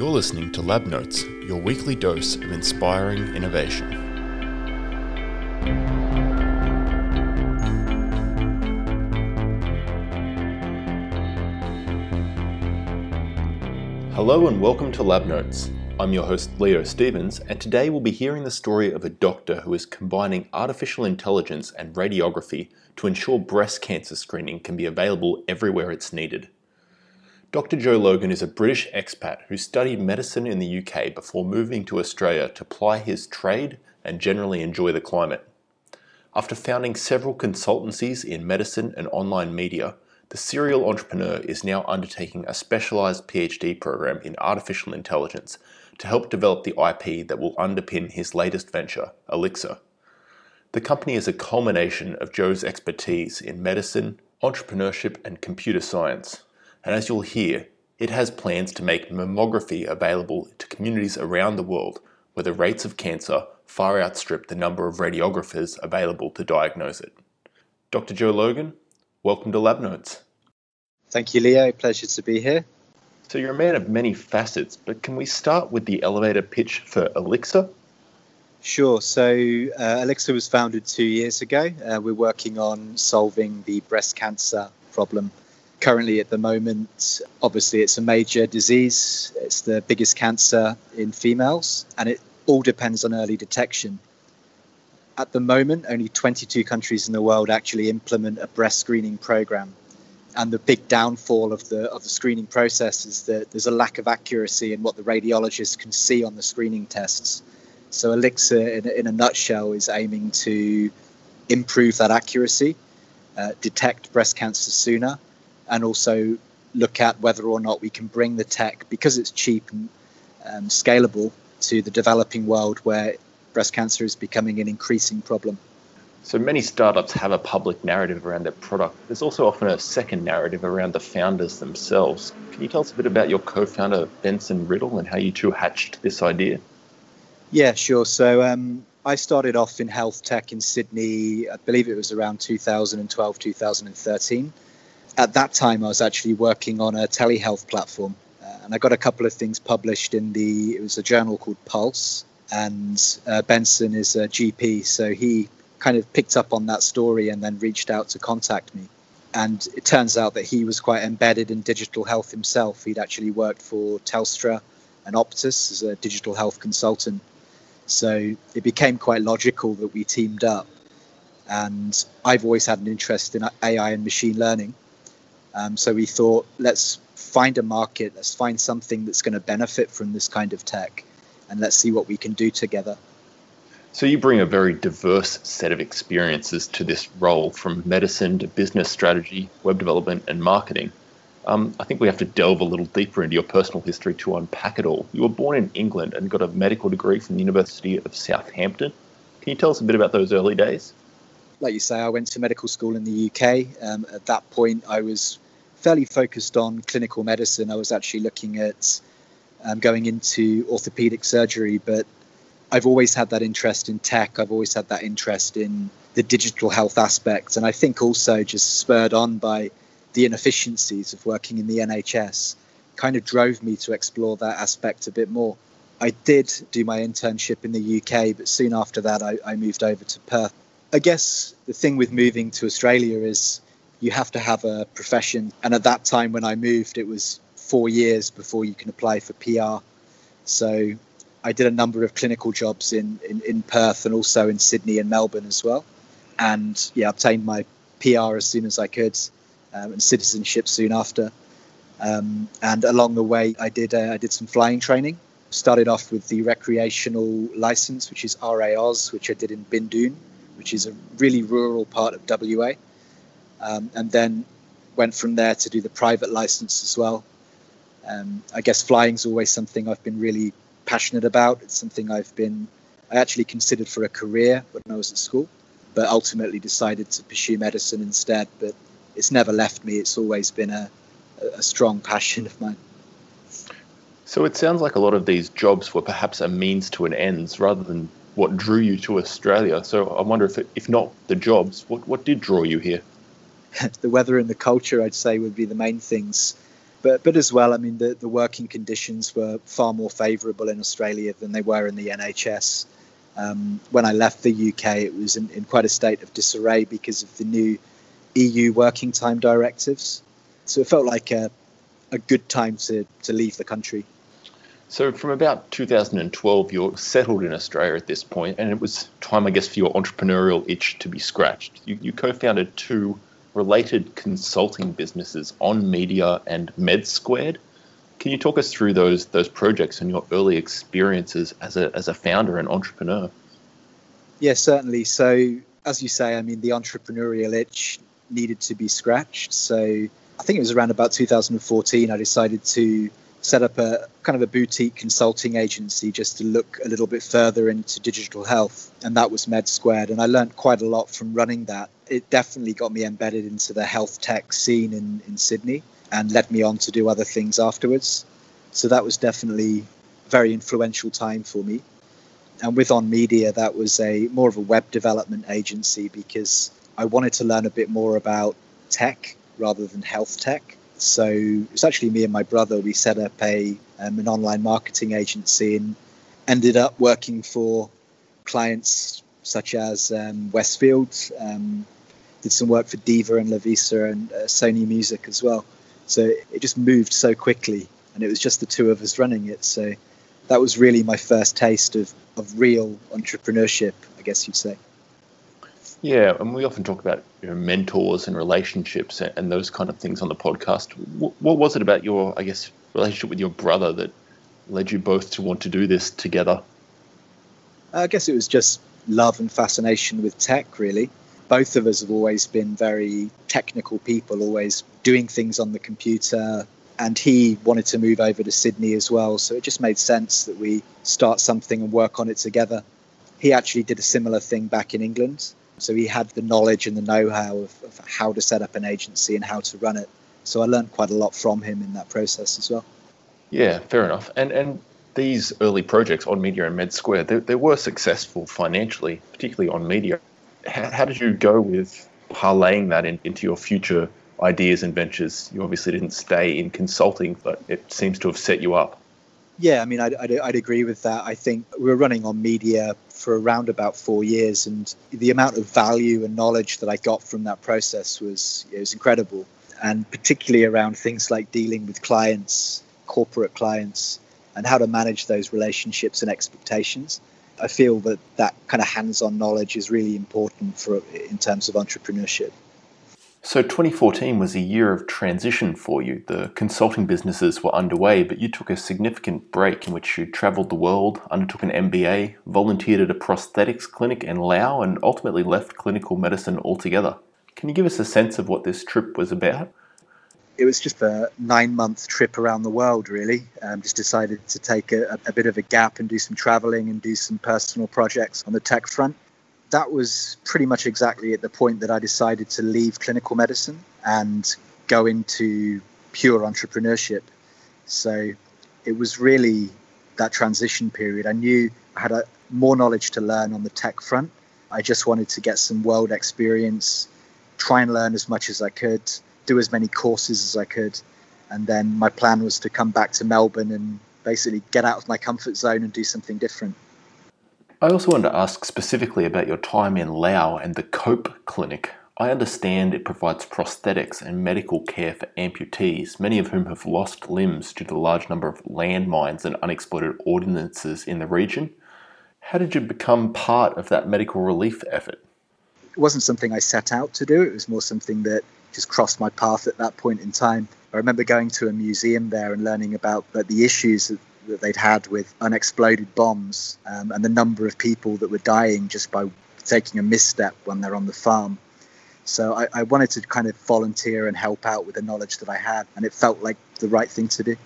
You're listening to Lab Notes, your weekly dose of inspiring innovation. Hello and welcome to Lab Notes. I'm your host Leo Stevens, and today we'll be hearing the story of a doctor who is combining artificial intelligence and radiography to ensure breast cancer screening can be available everywhere it's needed. Dr. Joe Logan is a British expat who studied medicine in the UK before moving to Australia to ply his trade and generally enjoy the climate. After founding several consultancies in medicine and online media, the serial entrepreneur is now undertaking a specialised PhD program in artificial intelligence to help develop the IP that will underpin his latest venture, Elixir. The company is a culmination of Joe's expertise in medicine, entrepreneurship, and computer science and as you'll hear, it has plans to make mammography available to communities around the world where the rates of cancer far outstrip the number of radiographers available to diagnose it. Dr. Joe Logan, welcome to Lab Notes. Thank you, Leo. Pleasure to be here. So, you're a man of many facets, but can we start with the elevator pitch for Elixir? Sure. So, uh, Elixir was founded two years ago. Uh, we're working on solving the breast cancer problem currently at the moment, obviously, it's a major disease. It's the biggest cancer in females, and it all depends on early detection. At the moment, only 22 countries in the world actually implement a breast screening program. And the big downfall of the of the screening process is that there's a lack of accuracy in what the radiologists can see on the screening tests. So Elixir, in, in a nutshell, is aiming to improve that accuracy, uh, detect breast cancer sooner, and also look at whether or not we can bring the tech because it's cheap and um, scalable to the developing world where breast cancer is becoming an increasing problem. So many startups have a public narrative around their product. There's also often a second narrative around the founders themselves. Can you tell us a bit about your co founder, Benson Riddle, and how you two hatched this idea? Yeah, sure. So um, I started off in health tech in Sydney, I believe it was around 2012, 2013 at that time, I was actually working on a telehealth platform, uh, and I got a couple of things published in the. It was a journal called Pulse, and uh, Benson is a GP, so he kind of picked up on that story and then reached out to contact me. And it turns out that he was quite embedded in digital health himself. He'd actually worked for Telstra and Optus as a digital health consultant. So it became quite logical that we teamed up. And I've always had an interest in AI and machine learning. Um, so we thought, let's find a market, let's find something that's going to benefit from this kind of tech, and let's see what we can do together. So you bring a very diverse set of experiences to this role, from medicine to business strategy, web development, and marketing. Um, I think we have to delve a little deeper into your personal history to unpack it all. You were born in England and got a medical degree from the University of Southampton. Can you tell us a bit about those early days? Like you say, I went to medical school in the UK. Um, at that point, I was fairly focused on clinical medicine. I was actually looking at um, going into orthopedic surgery, but I've always had that interest in tech. I've always had that interest in the digital health aspect. And I think also just spurred on by the inefficiencies of working in the NHS kind of drove me to explore that aspect a bit more. I did do my internship in the UK, but soon after that, I, I moved over to Perth I guess the thing with moving to Australia is you have to have a profession. And at that time when I moved, it was four years before you can apply for PR. So I did a number of clinical jobs in, in, in Perth and also in Sydney and Melbourne as well. And yeah, obtained my PR as soon as I could um, and citizenship soon after. Um, and along the way, I did uh, I did some flying training. Started off with the recreational license, which is RA-Aus, which I did in Bindoon which is a really rural part of WA, um, and then went from there to do the private license as well. Um, I guess flying is always something I've been really passionate about. It's something I've been I actually considered for a career when I was at school, but ultimately decided to pursue medicine instead. But it's never left me. It's always been a, a strong passion of mine. So it sounds like a lot of these jobs were perhaps a means to an ends rather than what drew you to Australia. So I wonder if, it, if not the jobs, what, what did draw you here? the weather and the culture, I'd say, would be the main things. But, but as well, I mean, the, the working conditions were far more favourable in Australia than they were in the NHS. Um, when I left the UK, it was in, in quite a state of disarray because of the new EU working time directives. So it felt like a, a good time to, to leave the country. So, from about 2012, you're settled in Australia at this point, and it was time, I guess, for your entrepreneurial itch to be scratched. You, you co founded two related consulting businesses on media and med squared. Can you talk us through those those projects and your early experiences as a as a founder and entrepreneur? Yes certainly. So as you say i mean the entrepreneurial itch needed to be scratched. So i think it was around about 2014 i decided to set up a kind of a boutique consulting agency just to look a little bit further into digital health and that was med squared and i learned quite a lot from running that. It definitely got me embedded into the health tech scene in, in sydney and led me on to do other things afterwards. So that was definitely a very influential time for me. And with on media that was a more of a web development agency because i wanted to learn a bit more about tech rather than health tech so it's actually me and my brother. We set up a um, an online marketing agency and ended up working for clients such as um, Westfield. Um, did some work for Diva and Lovisa and uh, Sony Music as well. So it just moved so quickly, and it was just the two of us running it. So that was really my first taste of, of real entrepreneurship, I guess you'd say. Yeah, and we often talk about you know, mentors and relationships and, and, those kind of things on the podcast. What, what, was it about your, I guess, relationship with your brother that led you both to want to do this together? I guess it was just love and fascination with tech, really. Both of us have always been very technical people, always doing things on the computer. And he wanted to move over to Sydney as well. So it just made sense that we start something and work on it together. He actually did a similar thing back in England so he had the knowledge and the know-how of, of how to set up an agency and how to run it. So I learned quite a lot from him in that process as well. Yeah, fair enough. And and these early projects on Media and Med Squared, they, they were successful financially, particularly on Media. How, how did you go with parlaying that in, into your future ideas and ventures? You obviously didn't stay in consulting, but it seems to have set you up. Yeah, I mean, I'd, I'd, I'd, agree with that. I think we were running on media for around about four years, and the amount of value and knowledge that I got from that process was it was incredible, and particularly around things like dealing with clients, corporate clients, and how to manage those relationships and expectations. I feel that that kind of hands-on knowledge is really important for in terms of entrepreneurship. So 2014 was a year of transition for you. The consulting businesses were underway, but you took a significant break in which you traveled the world, undertook an MBA, volunteered at a prosthetics clinic in Laos, and ultimately left clinical medicine altogether. Can you give us a sense of what this trip was about? It was just a nine month trip around the world, really. Um, just decided to take a, a bit of a gap and do some traveling and do some personal projects on the tech front that was pretty much exactly at the point that I decided to leave clinical medicine and go into pure entrepreneurship. So it was really that transition period. I knew I had a, more knowledge to learn on the tech front. I just wanted to get some world experience, try and learn as much as I could, do as many courses as I could. And then my plan was to come back to Melbourne and basically get out of my comfort zone and do something different. I also wanted to ask specifically about your time in Laos and the COPE clinic. I understand it provides prosthetics and medical care for amputees, many of whom have lost limbs due to the large number of landmines and unexploded ordnances in the region. How did you become part of that medical relief effort? It wasn't something I set out to do, it was more something that just crossed my path at that point in time. I remember going to a museum there and learning about the issues that they'd had with unexploded bombs um, and the number of people that were dying just by taking a misstep when they're on the farm. So I, I wanted to kind of volunteer and help out with the knowledge that I had, and it felt like the right thing to do.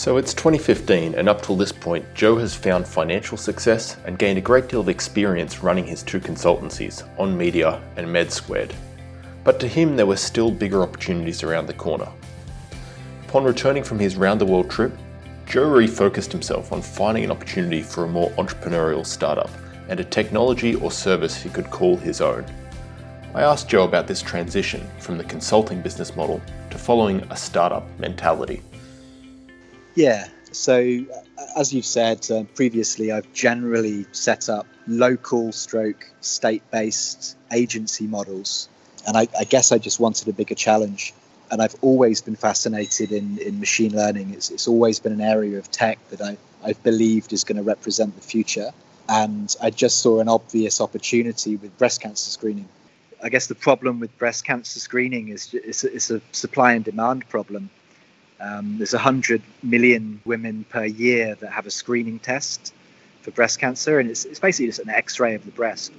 So it's 2015, and up till this point, Joe has found financial success and gained a great deal of experience running his two consultancies, On Media and Med Squared. But to him, there were still bigger opportunities around the corner. Upon returning from his round the world trip, Joe refocused himself on finding an opportunity for a more entrepreneurial startup and a technology or service he could call his own. I asked Joe about this transition from the consulting business model to following a startup mentality. Yeah, so as you've said uh, previously, I've generally set up local stroke state based agency models. And I, I, guess I just wanted a bigger challenge. And I've always been fascinated in, in machine learning. It's, it's always been an area of tech that I, I've believed is going to represent the future. And I just saw an obvious opportunity with breast cancer screening. I guess the problem with breast cancer screening is it's it's a supply and demand problem. Um, there's 100 million women per year that have a screening test for breast cancer, and it's, it's basically just an x ray of the breast.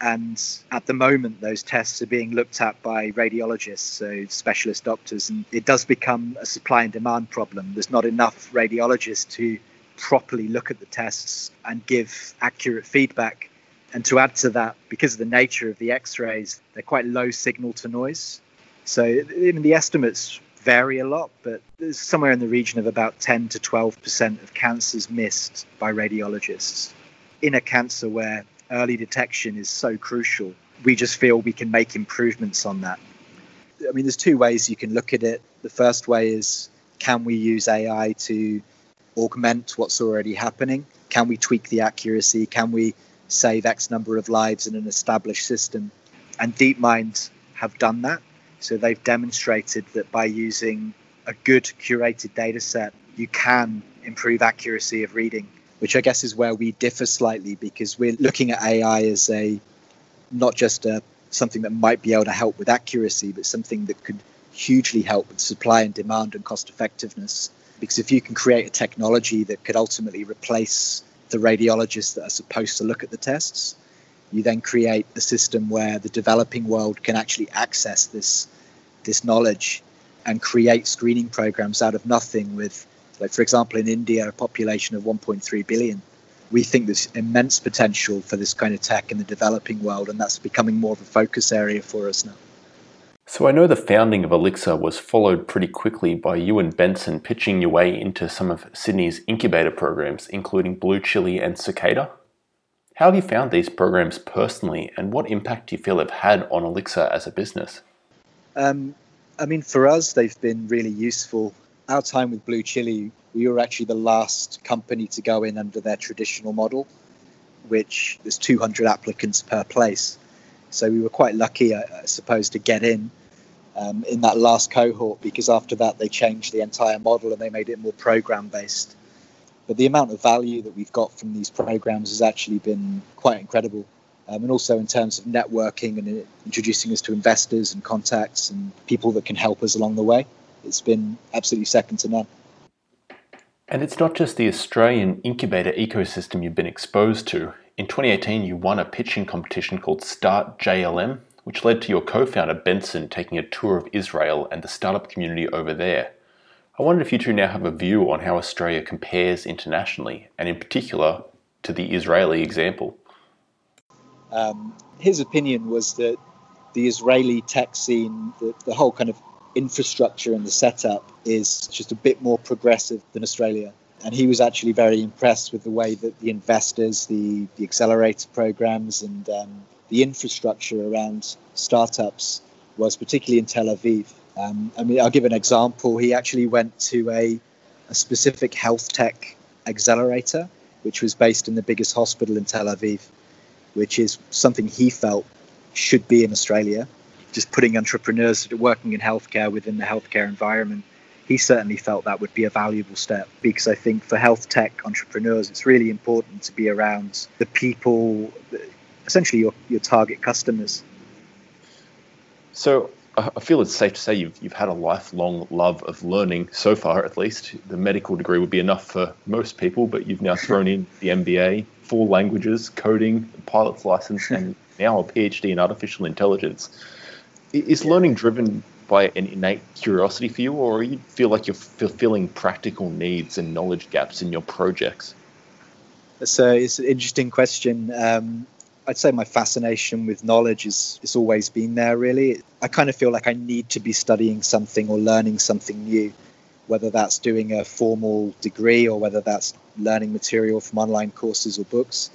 And at the moment, those tests are being looked at by radiologists, so specialist doctors, and it does become a supply and demand problem. There's not enough radiologists to properly look at the tests and give accurate feedback and to add to that, because of the nature of the x rays, they're quite low signal to noise. So even the estimates vary a lot, but there's somewhere in the region of about 10 to 12% of cancers missed by radiologists. In a cancer where early detection is so crucial, we just feel we can make improvements on that. I mean, there's two ways you can look at it. The first way is can we use AI to augment what's already happening? Can we tweak the accuracy? Can we save X number of lives in an established system. And DeepMind have done that. So they've demonstrated that by using a good curated data set, you can improve accuracy of reading, which I guess is where we differ slightly because we're looking at AI as a not just a something that might be able to help with accuracy, but something that could hugely help with supply and demand and cost effectiveness. Because if you can create a technology that could ultimately replace the radiologists that are supposed to look at the tests. You then create a system where the developing world can actually access this this knowledge and create screening programs out of nothing with like for example in India a population of 1.3 billion we think there's immense potential for this kind of tech in the developing world and that's becoming more of a focus area for us now so I know the founding of Elixir was followed pretty quickly by you and Benson pitching your way into some of Sydney's incubator programs, including BlueChilli and Cicada. How have you found these programs personally, and what impact do you feel they've had on Elixir as a business? Um, I mean, for us, they've been really useful. Our time with BlueChilli, we were actually the last company to go in under their traditional model, which there's 200 applicants per place. So we were quite lucky, I, suppose, to get in um, in that last cohort because after that they changed the entire model and they made it more program based. But the amount of value that we've got from these programs has actually been quite incredible. Um, and also in terms of networking and introducing us to investors and contacts and people that can help us along the way. It's been absolutely second to none. And it's not just the Australian incubator ecosystem you've been exposed to. In 2018, you won a pitching competition called Start JLM, which led to your co founder Benson taking a tour of Israel and the startup community over there. I wondered if you two now have a view on how Australia compares internationally, and in particular to the Israeli example. Um, his opinion was that the Israeli tech scene, the, the whole kind of infrastructure and the setup is just a bit more progressive than Australia and he was actually very impressed with the way that the investors, the, the accelerator programs, and um, the infrastructure around startups was, particularly in Tel Aviv. Um, I mean, I'll give an example. He actually went to a, a specific health tech accelerator, which was based in the biggest hospital in Tel Aviv, which is something he felt should be in Australia. Just putting entrepreneurs that are working in healthcare within the healthcare environment he certainly felt that would be a valuable step because I think for health tech entrepreneurs, it's really important to be around the people, essentially your, your target customers. So I feel it's safe to say you've, you've had a lifelong love of learning so far, at least. The medical degree would be enough for most people, but you've now thrown in the MBA, four languages, coding, pilot's license, and now a PhD in artificial intelligence. Is learning driven by an innate curiosity for you, or you feel like you're fulfilling practical needs and knowledge gaps in your projects? So it's an interesting question. Um, I'd say my fascination with knowledge is has always been there. Really, I kind of feel like I need to be studying something or learning something new, whether that's doing a formal degree or whether that's learning material from online courses or books.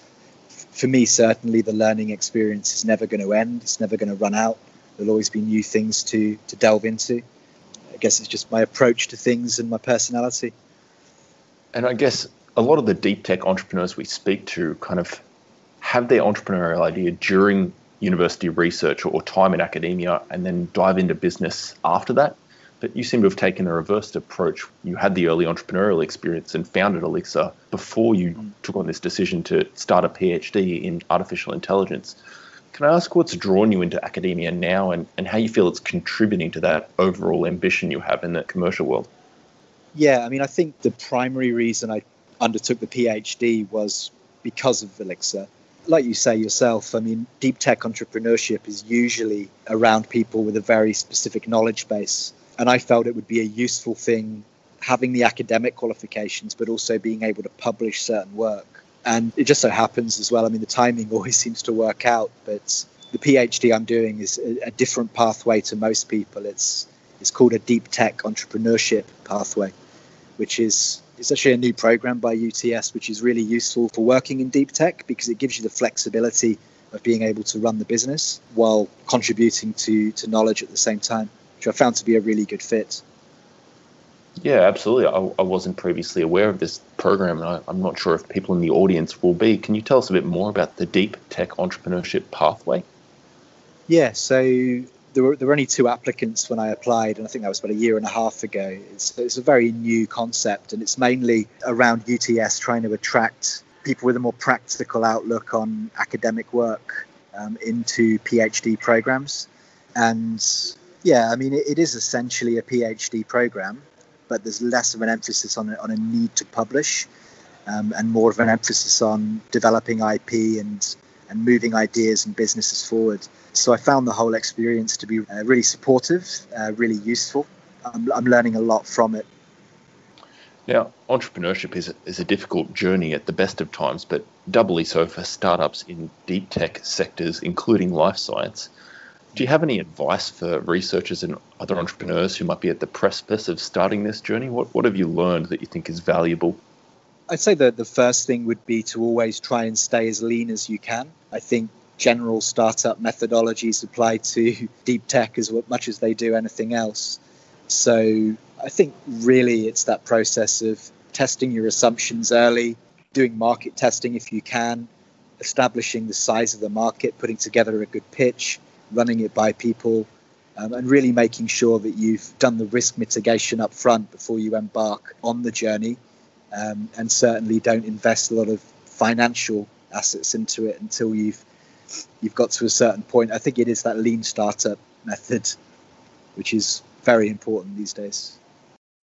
For me, certainly the learning experience is never going to end. It's never going to run out. There'll always be new things to to delve into. I guess it's just my approach to things and my personality. And I guess a lot of the deep tech entrepreneurs we speak to kind of have their entrepreneurial idea during university research or time in academia and then dive into business after that. But you seem to have taken a reversed approach. You had the early entrepreneurial experience and founded Elixir before you mm. took on this decision to start a PhD in artificial intelligence. Can I ask what's drawn you into academia now and, and how you feel it's contributing to that overall ambition you have in the commercial world? Yeah, I mean, I think the primary reason I undertook the PhD was because of Elixir. Like you say yourself, I mean, deep tech entrepreneurship is usually around people with a very specific knowledge base. And I felt it would be a useful thing having the academic qualifications, but also being able to publish certain work. And it just so happens as well, I mean, the timing always seems to work out, but the PhD I'm doing is a, different pathway to most people. It's, it's called a deep tech entrepreneurship pathway, which is it's actually a new program by UTS, which is really useful for working in deep tech because it gives you the flexibility of being able to run the business while contributing to, to knowledge at the same time, which I found to be a really good fit. Yeah, absolutely. I, I wasn't previously aware of this program, and I, I'm not sure if people in the audience will be. Can you tell us a bit more about the Deep Tech Entrepreneurship Pathway? Yeah, so there were, there were only two applicants when I applied, and I think that was about a year and a half ago. It's, it's a very new concept, and it's mainly around UTS trying to attract people with a more practical outlook on academic work um, into PhD programs. And yeah, I mean, it, it is essentially a PhD program, but there's less of an emphasis on a, on a need to publish um, and more of an emphasis on developing IP and, and moving ideas and businesses forward. So I found the whole experience to be uh, really supportive, uh, really useful. I'm, I'm learning a lot from it. Now, entrepreneurship is a, is a difficult journey at the best of times, but doubly so for startups in deep tech sectors, including life science. Do you have any advice for researchers and other entrepreneurs who might be at the precipice of starting this journey? What, what have you learned that you think is valuable? I'd say that the first thing would be to always try and stay as lean as you can. I think general startup methodologies apply to deep tech as much as they do anything else. So I think really it's that process of testing your assumptions early, doing market testing if you can, establishing the size of the market, putting together a good pitch, running it by people, um, and really making sure that you've done the risk mitigation up front before you embark on the journey. Um, and certainly don't invest a lot of financial assets into it until you've you've got to a certain point. I think it is that lean startup method, which is very important these days.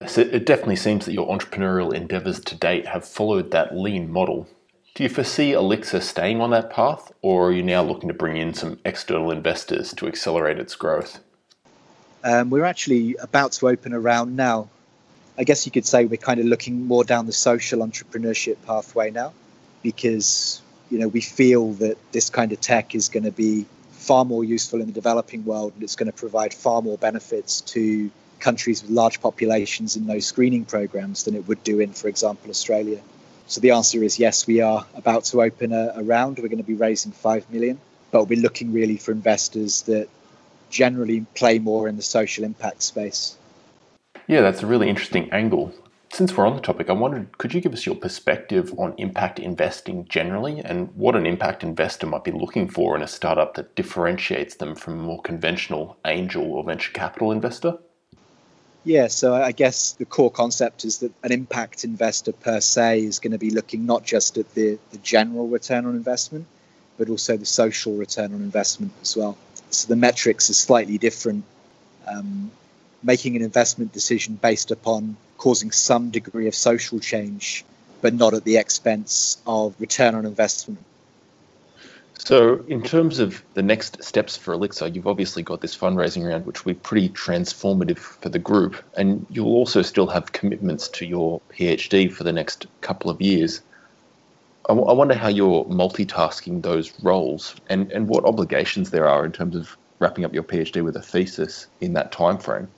So it definitely seems that your entrepreneurial endeavors to date have followed that lean model. Do you foresee Elixir staying on that path, or are you now looking to bring in some external investors to accelerate its growth? Um, we're actually about to open a round now. I guess you could say we're kind of looking more down the social entrepreneurship pathway now because you know, we feel that this kind of tech is going to be far more useful in the developing world and it's going to provide far more benefits to countries with large populations in those screening programs than it would do in, for example, Australia. So the answer is yes, we are about to open a, a round. We're going to be raising 5 million, but we're looking really for investors that generally play more in the social impact space. Yeah, that's a really interesting angle. Since we're on the topic, I wondered could you give us your perspective on impact investing generally and what an impact investor might be looking for in a startup that differentiates them from a more conventional angel or venture capital investor? Yeah, so I guess the core concept is that an impact investor per se is going to be looking not just at the, the general return on investment, but also the social return on investment as well. So the metrics are slightly different. Um, making an investment decision based upon causing some degree of social change, but not at the expense of return on investment. So, in terms of the next steps for Elixir, you've obviously got this fundraising round, which will be pretty transformative for the group, and you'll also still have commitments to your PhD for the next couple of years. I, w- I wonder how you're multitasking those roles and, and what obligations there are in terms of wrapping up your PhD with a thesis in that time frame.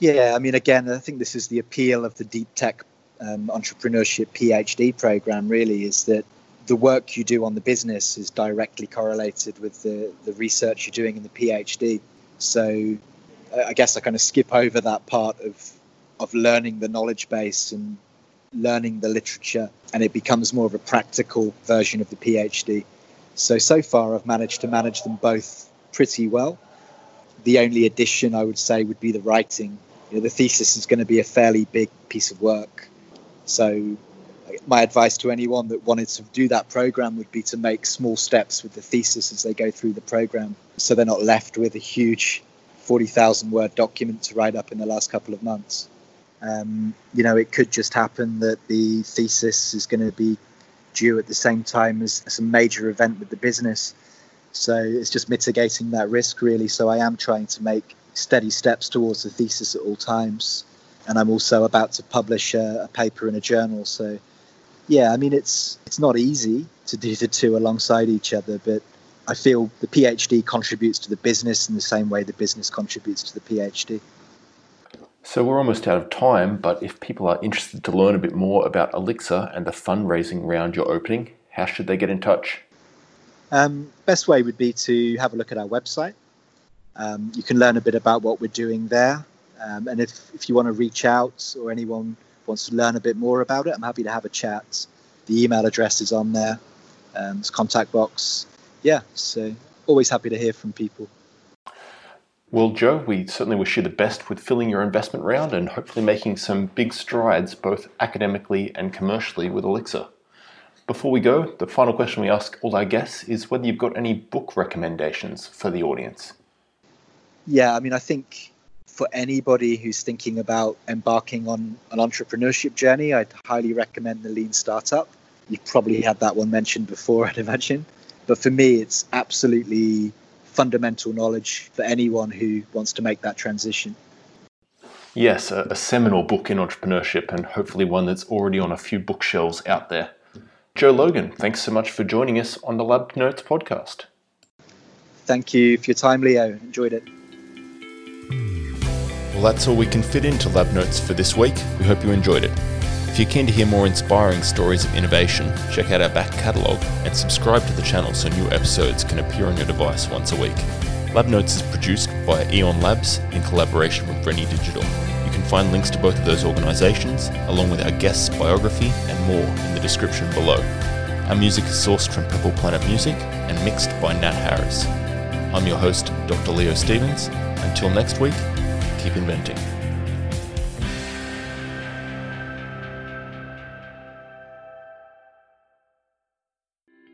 Yeah, I mean, again, I think this is the appeal of the deep tech um, entrepreneurship PhD program. Really, is that the work you do on the business is directly correlated with the the research you're doing in the PhD. So, I guess I kind of skip over that part of of learning the knowledge base and learning the literature, and it becomes more of a practical version of the PhD. So, so far, I've managed to manage them both pretty well. The only addition I would say would be the writing. You know, the thesis is going to be a fairly big piece of work. So, my advice to anyone that wanted to do that program would be to make small steps with the thesis as they go through the program so they're not left with a huge 40,000 word document to write up in the last couple of months. Um, you know, it could just happen that the thesis is going to be due at the same time as some major event with the business. So it's just mitigating that risk, really. So I am trying to make steady steps towards the thesis at all times. And I'm also about to publish a, a paper in a journal. So, yeah, I mean, it's it's not easy to do the two alongside each other, but I feel the PhD contributes to the business in the same way the business contributes to the PhD. So we're almost out of time, but if people are interested to learn a bit more about Elixir and the fundraising round you're opening, how should they get in touch? Um, best way would be to have a look at our website. Um, you can learn a bit about what we're doing there. Um, and if, if you want to reach out or anyone wants to learn a bit more about it, I'm happy to have a chat. The email address is on there, um, it's contact box. Yeah, so always happy to hear from people. Well, Joe, we certainly wish you the best with filling your investment round and hopefully making some big strides both academically and commercially with Elixir. Before we go, the final question we ask all our guests is whether you've got any book recommendations for the audience. Yeah, I mean, I think for anybody who's thinking about embarking on an entrepreneurship journey, I'd highly recommend The Lean Startup. You've probably had that one mentioned before, I'd imagine. But for me, it's absolutely fundamental knowledge for anyone who wants to make that transition. Yes, a, a, seminal book in entrepreneurship and hopefully one that's already on a few bookshelves out there. Joe Logan, thanks so much for joining us on the Lab Notes podcast. Thank you for your time, Leo. Enjoyed it. Well, that's all we can fit into Lab Notes for this week. We hope you enjoyed it. If you're keen to hear more inspiring stories of innovation, check out our back catalogue and subscribe to the channel so new episodes can appear on your device once a week. Lab Notes is produced by Eon Labs in collaboration with Rennie Digital. You can find links to both of those organisations, along with our guest's biography and more in the description below. Our music is sourced from Purple Planet Music and mixed by Nat Harris. I'm your host, Dr. Leo Stevens. Until next week, keep inventing.